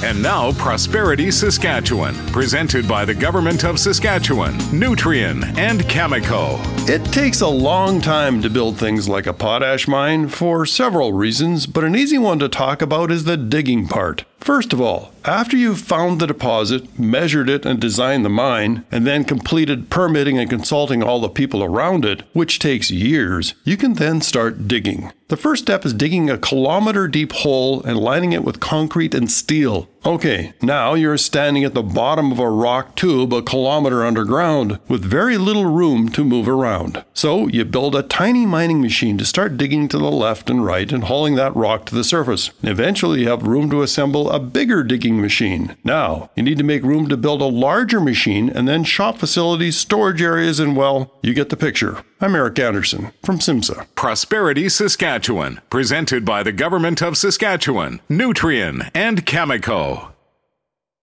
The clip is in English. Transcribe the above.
And now, Prosperity Saskatchewan, presented by the Government of Saskatchewan, Nutrien, and Cameco. It takes a long time to build things like a potash mine for several reasons, but an easy one to talk about is the digging part. First of all, after you've found the deposit, measured it, and designed the mine, and then completed permitting and consulting all the people around it, which takes years, you can then start digging. The first step is digging a kilometer deep hole and lining it with concrete and steel. Okay, now you're standing at the bottom of a rock tube a kilometer underground with very little room to move around. So you build a tiny mining machine to start digging to the left and right and hauling that rock to the surface. Eventually, you have room to assemble a bigger digging machine. Now, you need to make room to build a larger machine and then shop facilities, storage areas, and well, you get the picture. I'm Eric Anderson from SIMSA. Prosperity Saskatchewan, presented by the Government of Saskatchewan, Nutrien, and Cameco.